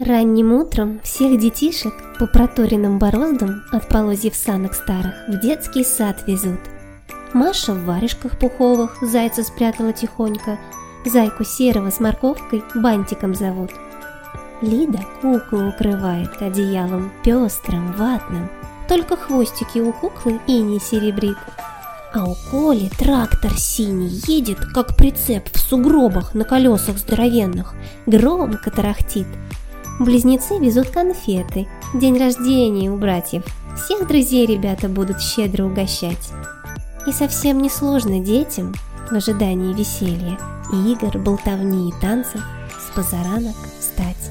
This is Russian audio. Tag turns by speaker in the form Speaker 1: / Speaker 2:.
Speaker 1: Ранним утром всех детишек по проторенным бороздам от полозьев санок старых в детский сад везут. Маша в варежках пуховых зайца спрятала тихонько, зайку серого с морковкой бантиком зовут. Лида куклу укрывает одеялом пестрым, ватным, только хвостики у куклы и не серебрит. А у Коли трактор синий едет, как прицеп в сугробах на колесах здоровенных, громко тарахтит. Близнецы везут конфеты, день рождения у братьев. Всех друзей ребята будут щедро угощать. И совсем не сложно детям в ожидании веселья, игр, болтовни и танцев с позаранок встать.